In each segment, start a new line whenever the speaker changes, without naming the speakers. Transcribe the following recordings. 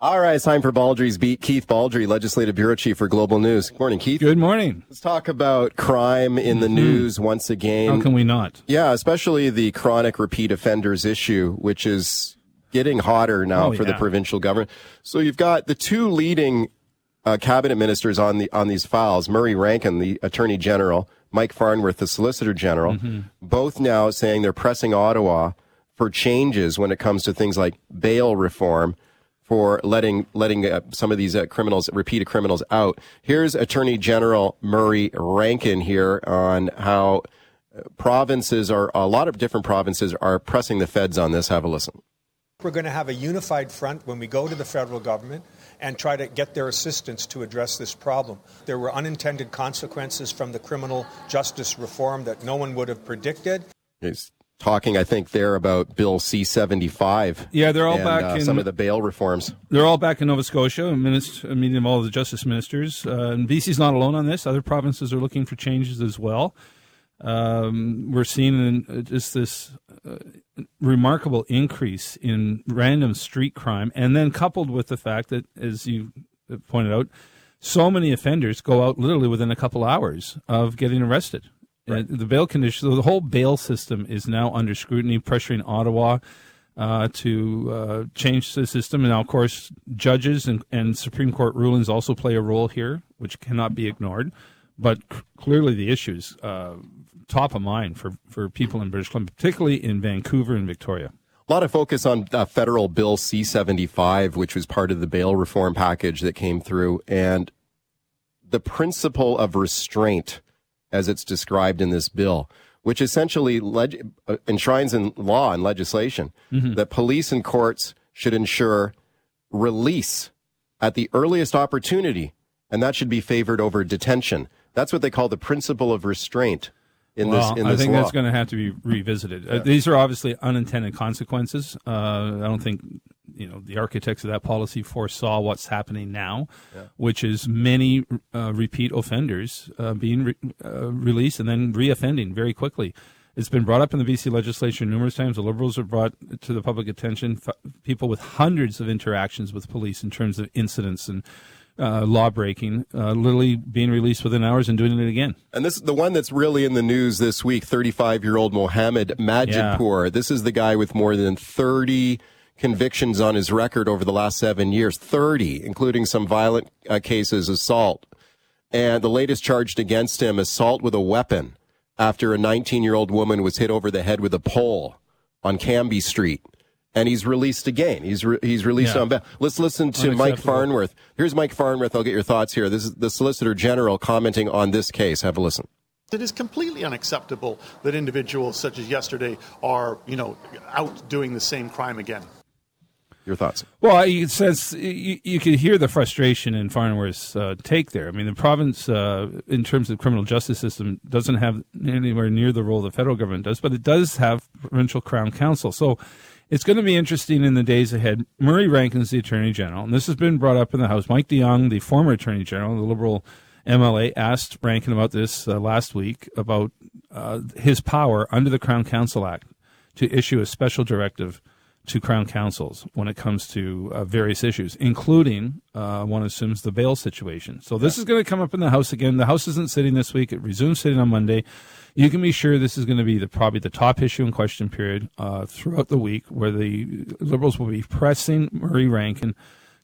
All right, it's time for Baldrey's Beat. Keith Baldrey, Legislative Bureau Chief for Global News. Good morning, Keith.
Good morning.
Let's talk about crime in the news once again.
How can we not?
Yeah, especially the chronic repeat offenders issue, which is getting hotter now
Oh,
for the provincial government. So you've got the two leading uh, cabinet ministers on the on these files: Murray Rankin, the Attorney General, Mike Farnworth, the Solicitor General,
Mm-hmm.
both now saying they're pressing Ottawa for changes when it comes to things like bail reform for letting letting uh, some of these uh, criminals, repeated criminals, out. Here's Attorney General Murray Rankin here on how uh, provinces are a lot of different provinces are pressing the feds on this. Have a listen.
We're going to have a unified front when we go to the federal government and try to get their assistance to address this problem. There were unintended consequences from the criminal justice reform that no one would have predicted.
He's talking, I think, there about Bill C seventy five.
Yeah, they're all
and,
back
uh,
in
some of the bail reforms.
they're all back in Nova Scotia. A, minist- a meeting of all the justice ministers. Uh, and BC's not alone on this. Other provinces are looking for changes as well. Um, we're seeing uh, just this uh, remarkable increase in random street crime, and then coupled with the fact that, as you pointed out, so many offenders go out literally within a couple hours of getting arrested. Uh, the bail condition, the whole bail system is now under scrutiny, pressuring Ottawa uh, to uh, change the system. And now, of course, judges and, and Supreme Court rulings also play a role here, which cannot be ignored. But c- clearly, the issues uh, top of mind for, for people in British Columbia, particularly in Vancouver and Victoria.
A lot of focus on uh, federal bill C seventy five, which was part of the bail reform package that came through, and the principle of restraint, as it's described in this bill, which essentially leg- uh, enshrines in law and legislation that police and courts should ensure release at the earliest opportunity, and that should be favored over detention. That's what they call the principle of restraint in
well,
this in
I
this
think
law.
that's going to have to be revisited. Uh, these are obviously unintended consequences. Uh, I don't think you know the architects of that policy foresaw what's happening now, which is many uh, repeat offenders uh, being re- uh, released and then reoffending very quickly. It's been brought up in the BC legislature numerous times. The Liberals have brought to the public attention f- people with hundreds of interactions with police in terms of incidents and uh, law breaking, uh, literally being released within hours and doing it again.
And this is the one that's really in the news this week 35 year old Mohammed Majidpour. This is the guy with more than 30 convictions on his record over the last seven years 30, including some violent uh, cases, assault. And the latest charged against him assault with a weapon after a 19 year old woman was hit over the head with a pole on Cambie Street. And he's released again. He's re- he's released
Yeah.
on bail. Let's listen to Mike Farnworth. Here's Mike Farnworth. I'll get your thoughts here. This is the Solicitor General commenting on this case. Have a listen.
It is completely unacceptable that individuals such as yesterday are, you know, out doing the same crime again.
Your thoughts?
Well, it says you, you hear the frustration in Farnworth's uh, take there. I mean, the province, uh, in terms of criminal justice system, doesn't have anywhere near the role the federal government does, but it does have provincial crown counsel. So it's going to be interesting in the days ahead. Murray Rankin's the attorney general, and this has been brought up in the House. Mike de Jong, the former attorney general, the liberal MLA, asked Rankin about this uh, last week about uh, his power under the Crown Counsel Act to issue a special directive to crown counsels when it comes to uh, various issues, including uh, one assumes the bail situation. So this is going to come up in the House again. The House isn't sitting this week; it resumes sitting on Monday. You can be sure this is going to be the probably the top issue in question period uh, throughout the week, where the Liberals will be pressing Murray Rankin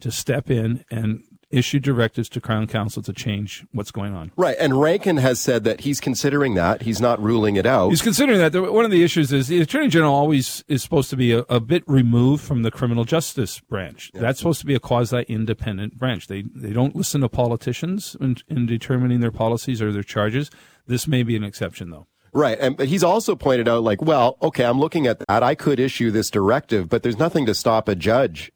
to step in and issue directives to Crown Counsel to change what's going on.
Right. And Rankin has said that he's considering that. He's not ruling it out.
He's considering that. One of the issues is the Attorney General always is supposed to be a, a bit removed from the criminal justice branch. That's supposed to be a quasi-independent branch. They they don't listen to politicians in, in determining their policies or their charges. This may be an exception, though.
Right. And but he's also pointed out, like, well, okay, I'm looking at that. I could issue this directive, but there's nothing to stop a judge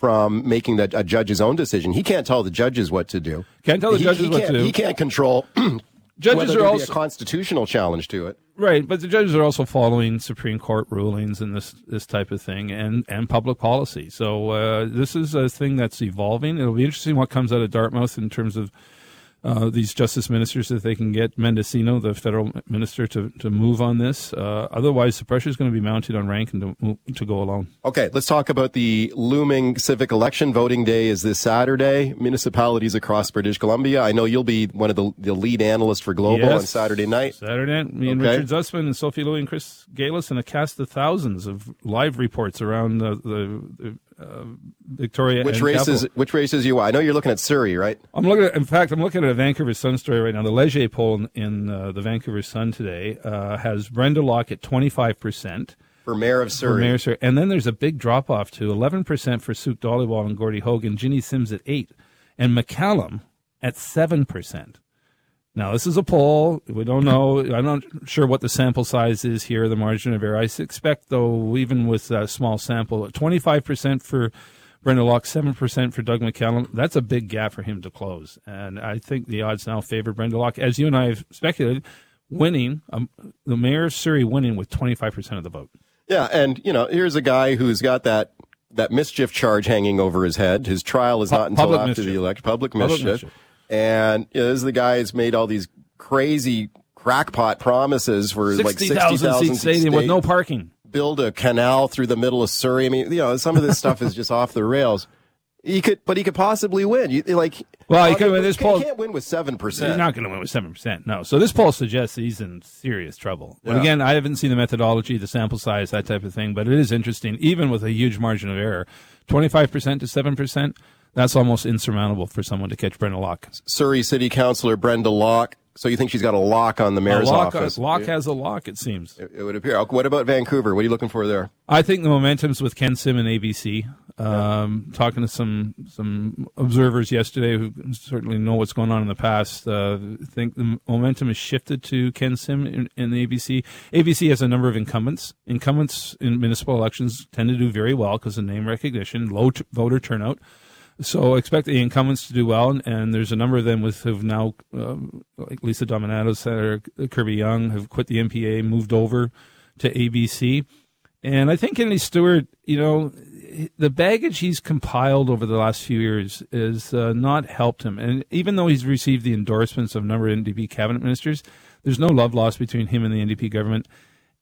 from making the, a judge's own decision. He can't tell the judges what to do.
Can't tell the
He-
judges
he
what to do.
He can't control
Judges are also
a constitutional challenge to it.
Right, but the judges are also following Supreme Court rulings and this this type of thing, and and public policy. So uh, this is a thing that's evolving. It'll be interesting what comes out of Dartmouth in terms of uh, these justice ministers that they can get Mendicino, the federal minister, to, to move on this. Uh, otherwise, the pressure is going to be mounted on Rankin to, to go alone.
Okay, let's talk about the looming civic election. Voting day is this Saturday. Municipalities across British Columbia. I know you'll be one of the, the lead analysts for Global
Yes.
on Saturday night.
Saturday night, me and
Okay.
Richard Zussman and Sophie Lui and Chris Gailus and a cast of thousands of live reports around the, the uh, Victoria
Which races?
capital.
Which races you? I know you're looking at Surrey, right?
I'm looking at, in fact, I'm looking at a Vancouver Sun story right now. The Leger poll in, in uh, the Vancouver Sun today uh, has Brenda Locke at 25%
For mayor of
for
Surrey.
Mayor Surrey. And then there's a big drop off to 11% for Sukh Dhaliwal and Gordy Hogan, Jinny Sims at 8 and McCallum at 7%. Now, this is a poll. We don't know. I'm not sure what the sample size is here, the margin of error. I expect, though, even with a small sample, 25% for Brenda Locke, 7% for Doug McCallum. That's a big gap for him to close. And I think the odds now favor Brenda Locke, as you and I have speculated, winning, um, the mayor of Surrey winning with 25% of the vote.
Yeah, and you know, here's a guy who's got that that mischief charge hanging over his head. His trial is
Pu-
not until
public
after
mischief.
the election. Public
Public
mischief.
mischief.
And you know, this is the guy who's made all these crazy crackpot promises for like
60,000
60,000
seat stadium with no parking.
build a canal through the middle of Surrey. I mean, you know, some of this stuff is just off the rails. He could, but he could possibly win. You like,
Well, he could win. This
he
poll-
can't win with seven percent.
He's not going to win with seven percent. No. So this poll suggests he's in serious trouble. But again, I haven't seen the methodology, the sample size, that type of thing. But it is interesting, even with a huge margin of error, twenty-five percent to seven percent. That's almost insurmountable for someone to catch Brenda Locke.
Surrey City Councilor Brenda Locke. So you think she's got a lock on the
A
mayor's
Locke,
office?
Locke has a lock. It seems.
It, it would appear. What about Vancouver? What are you looking for there?
I think the momentum's with Ken Sim and ABC. Um, Talking to some some observers yesterday who certainly know what's going on in the past, uh, think the momentum has shifted to Ken Sim and, in the ABC. ABC has a number of incumbents. Incumbents in municipal elections tend to do very well because of name recognition, low t- voter turnout. So expect the incumbents to do well, and, there's a number of them with who've now, um, like Lisa Dominato, Senator Kirby-Yung, have quit the NPA, moved over to ABC. And I think Kennedy Stewart, you know, the baggage he's compiled over the last few years has uh, not helped him. And even though he's received the endorsements of a number of NDP cabinet ministers, there's no love lost between him and the NDP government.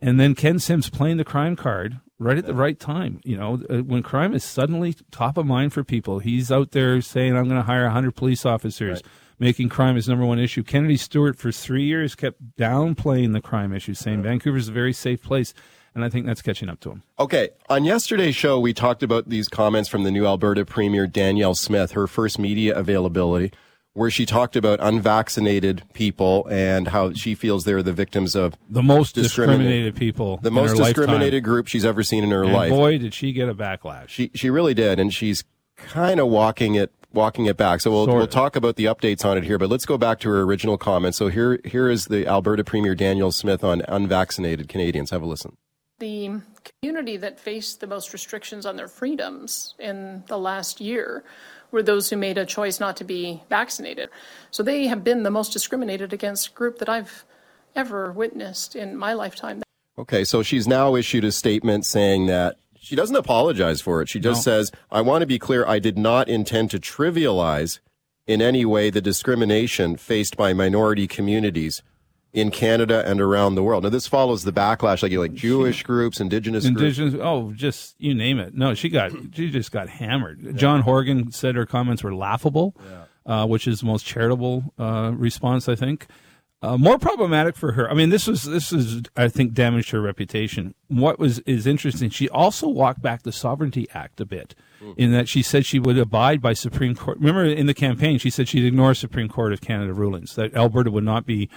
And then Ken Sim's playing the crime card right at the right time. You know, uh, when crime is suddenly top of mind for people, he's out there saying, I'm going to hire 100 police officers, making crime his number one issue. Kennedy Stewart, for three years, kept downplaying the crime issue, saying Vancouver's a very safe place. And I think that's catching up to him.
Okay, on yesterday's show, we talked about these comments from the new Alberta Premier Danielle Smith, her first media availability, where she talked about unvaccinated people and how she feels they're the victims of
The most
Discriminate-
discriminated people.
the
in
most
her lifetime.
discriminated group she's ever seen in her
And
life.
boy, did she get a backlash.
She she really did, and she's kind of walking it walking it back. So we'll
Sort
we'll
of.
talk about the updates on it here, but let's go back to her original comment. So here here is the Alberta Premier Danielle Smith on unvaccinated Canadians. Have a listen.
the community that faced the most restrictions on their freedoms in the last year were those who made a choice not to be vaccinated. So they have been the most discriminated against group that I've ever witnessed in my lifetime.
Okay, so she's now issued a statement saying that she doesn't apologize for it. She just says, I want to be clear, I did not intend to trivialize in any way the discrimination faced by minority communities in Canada and around the world. Now, this follows the backlash, like you like Jewish groups, indigenous groups.
Indigenous, oh, just you name it. No, she got she just got hammered. John Horgan said her comments were laughable, uh, which is the most charitable uh, response I think. Uh, more problematic for her. I mean, this was this is I think damaged her reputation. What was is interesting. She also walked back the Sovereignty Act a bit, in that she said she would abide by Supreme Court. Remember in the campaign, she said she'd ignore Supreme Court of Canada rulings that Alberta would not be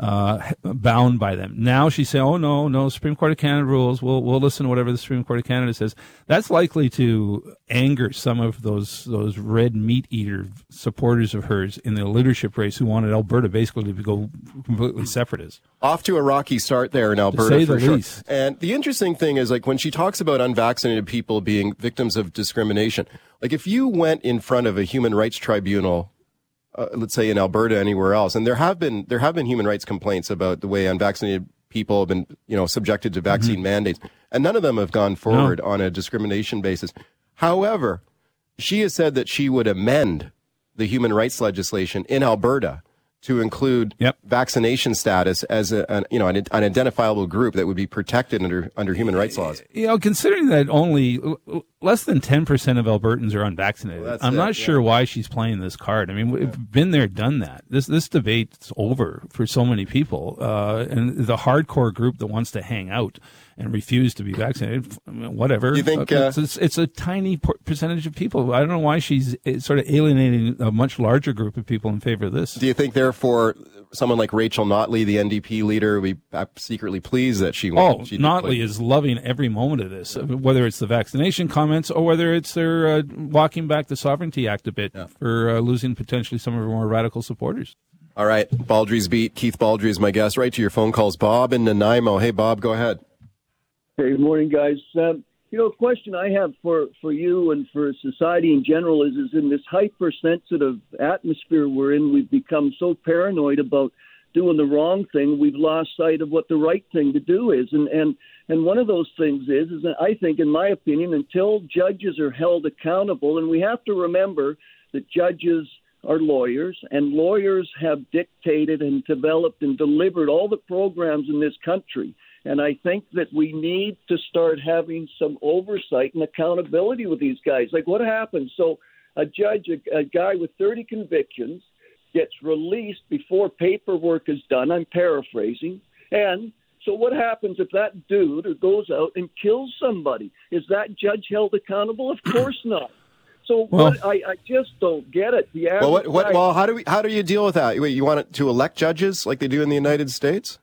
uh, bound by them. Now she said, "Oh no, no, Supreme Court of Canada rules. We'll we'll listen to whatever the Supreme Court of Canada says." That's likely to anger some of those those red meat eater supporters of hers in the leadership race who wanted Alberta basically to go completely separatist.
off to a rocky start there in Alberta
say
for sure.
least.
And the interesting thing is like when she talks about unvaccinated people being victims of discrimination, like if you went in front of a human rights tribunal, uh, let's say in Alberta anywhere else, and there have been there have been human rights complaints about the way unvaccinated people have been you know subjected to vaccine
Mm-hmm.
mandates, and none of them have gone forward on a discrimination basis. However, she has said that she would amend the human rights legislation in Alberta to include
Yep.
vaccination status as a, an, you know an, an identifiable group that would be protected under under human rights laws.
You know, considering that only less than 10% of Albertans are unvaccinated,
Well,
I'm
it,
not
yeah.
sure why she's playing this card. I mean, we've been there, done that. This this debate's over for so many people. Uh, and the hardcore group that wants to hang out and refuse to be vaccinated, f- I mean, whatever.
You think,
Uh, it's, it's, it's a tiny percentage of people. I don't know why she's uh, sort of alienating a much larger group of people in favor of this.
Do you think, therefore, someone like Rachel Notley, the NDP leader, would be secretly pleased that she?
Oh,
she
Notley
play-
is loving every moment of this, whether it's the vaccination comments or whether it's their uh, walking back the Sovereignty Act a bit for uh, losing potentially some of her more radical supporters.
All right, Baldrey's beat. Keith Baldrey is my guest. Right to your phone calls. Bob in Nanaimo. Hey, Bob, go ahead.
Hey, good morning, guys. Um, you know, a question I have for, for you and for society in general is, is in this hypersensitive atmosphere we're in, we've become so paranoid about doing the wrong thing, we've lost sight of what the right thing to do is. And, and, and one of those things is, is I think, in my opinion, until judges are held accountable, and we have to remember that judges are lawyers, and lawyers have dictated and developed and delivered all the programs in this country. And I think that we need to start having some oversight and accountability with these guys. Like, what happens? So, a judge, a, a guy with 30 convictions, gets released before paperwork is done. I'm paraphrasing. And so, what happens if that dude goes out and kills somebody? Is that judge held accountable? Of course not. So,
Well-
what, I, I just don't get it. The
Well, what, what, well, how do we, how do you deal with that? Wait, you want it to elect judges like they do in the United States?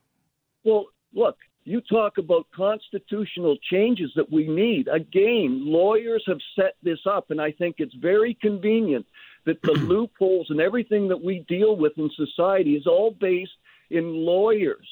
Well, look, you talk about constitutional changes that we need. Again, lawyers have set this up, and I think it's very convenient that the loopholes and everything that we deal with in society is all based in lawyers.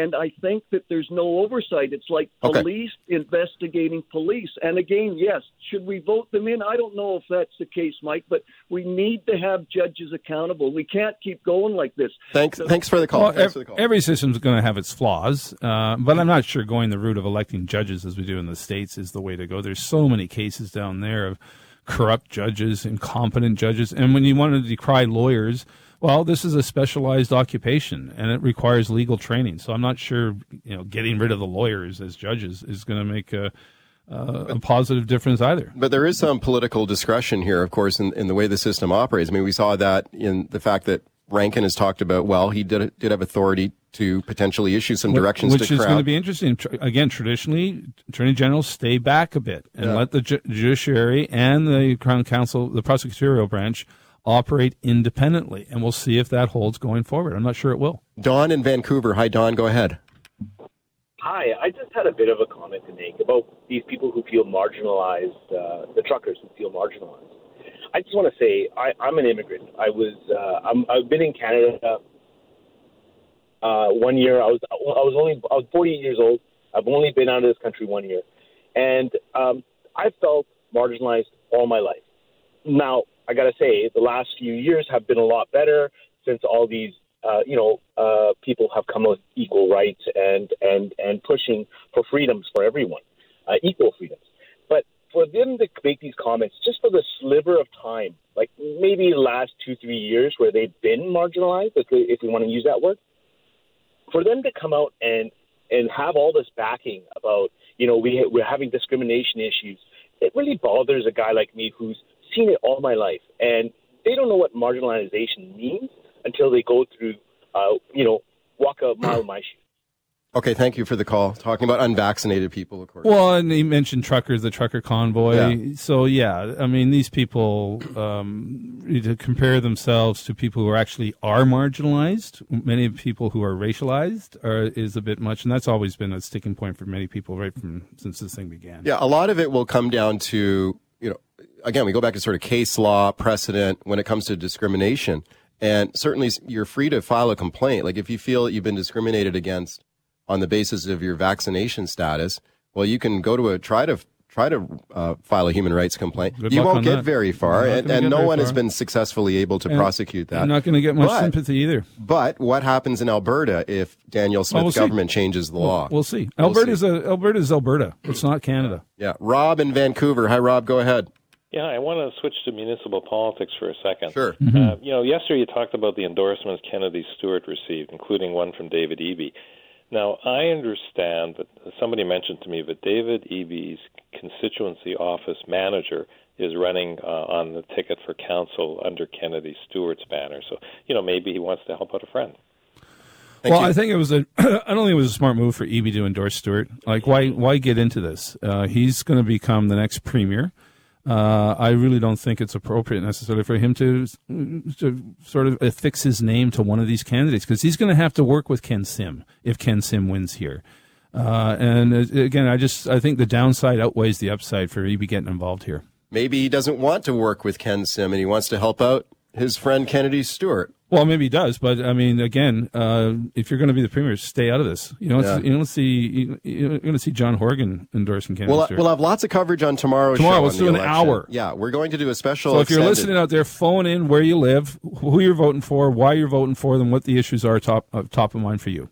And I think that there's no oversight. It's like
Okay.
police investigating police. And again, yes, should we vote them in? I don't know if that's the case, Mike, but we need to have judges accountable. We can't keep going like this.
Thanks, thanks for the call.
Well,
thanks
ev-
for the call.
every system's going to have its flaws, uh, but I'm not sure going the route of electing judges as we do in the states is the way to go. There's so many cases down there of corrupt judges, incompetent judges, and when you want to decry lawyers, well, this is a specialized occupation and it requires legal training. So I'm not sure, you know, getting rid of the lawyers as judges is going to make a, uh, a positive difference either.
But there is some political discretion here, of course, in, in the way the system operates. I mean, we saw that in the fact that Rankin has talked about, well, he did, did have authority to potentially issue some directions
which
to
is going to be interesting. Again, traditionally, attorney generals stay back a bit and let the ju- judiciary and the Crown Counsel, the prosecutorial branch, operate independently, and we'll see if that holds going forward. I'm not sure it will.
Don in Vancouver. Hi, Don. Go ahead.
Hi, I just had a bit of a comment to make about these people who feel marginalized, uh, the truckers who feel marginalized. I just want to say I, I'm an immigrant. I was uh, I'm, I've been in Canada uh, one year. I was I was only I was 48 years old. I've only been out of this country one year, and um, I felt marginalized all my life. Now I got to say the last few years have been a lot better since all these uh, you know uh, people have come with equal rights and and and pushing for freedoms for everyone, uh, equal freedoms. But for them to make these comments just for the sliver of time, like maybe the last two three years where they've been marginalized, if we, if we want to use that word, for them to come out and and have all this backing about you know we we're having discrimination issues, it really bothers a guy like me who's seen it all my life, and they don't know what marginalization means until they go through, uh, you know, walk a mile in my shoes.
Okay, thank you for the call. Talking about unvaccinated people, of course.
Well, and he mentioned truckers, the trucker convoy.
Yeah.
So yeah, I mean, these people um, to compare themselves to people who are actually are marginalized. Many people who are racialized are, is a bit much, and that's always been a sticking point for many people right from since this thing began.
Yeah, a lot of it will come down to, you know, again, we go back to sort of case law, precedent when it comes to discrimination. And certainly you're free to file a complaint. Like if you feel that you've been discriminated against on the basis of your vaccination status, well, you can go to a, try to, try to uh, file a human rights complaint.
Good
you won't get
that.
very far. And, and no one has been successfully able to
And
prosecute that.
I'm not going to get much
But-
sympathy either.
But what happens in Alberta if Danielle Smith's
we'll see.
government changes the law?
We'll see.
We'll
Alberta's
see.
a Alberta's Alberta. It's not Canada.
Yeah. Rob in Vancouver. Hi, Rob. Go ahead.
Yeah, I want to switch to municipal politics for a second.
Sure.
Uh, you know, yesterday you talked about the endorsements Kennedy Stewart received, including one from David Eby. Now, I understand that somebody mentioned to me that David Eby's constituency office manager is running uh, on the ticket for council under Kennedy Stewart's banner. So, you know, maybe he wants to help out a friend.
Thank
well,
you.
I think it was a. I don't think it was a smart move for Eby to endorse Stewart. Like, why? Why get into this? Uh, he's going to become the next premier. Uh, I really don't think it's appropriate necessarily for him to, to sort of affix his name to one of these candidates because he's going to have to work with Ken Sim if Ken Sim wins here. Uh, and uh, again, I just I think the downside outweighs the upside for Eby getting involved here.
Maybe he doesn't want to work with Ken Sim and he wants to help out his friend Kennedy Stewart.
Well, maybe he does, but I mean, again, uh, if you're going to be the premier, stay out of this. You know,
Yeah.
you don't see you, you're going to see John Horgan endorsing Kennedy
We'll, we'll have lots of coverage on tomorrow's
Tomorrow,
on
do an
election.
hour.
Yeah, we're going to do a special.
So if you're listening out there, phone in where you live, who you're voting for, why you're voting for them, what the issues are top uh, top of mind for you.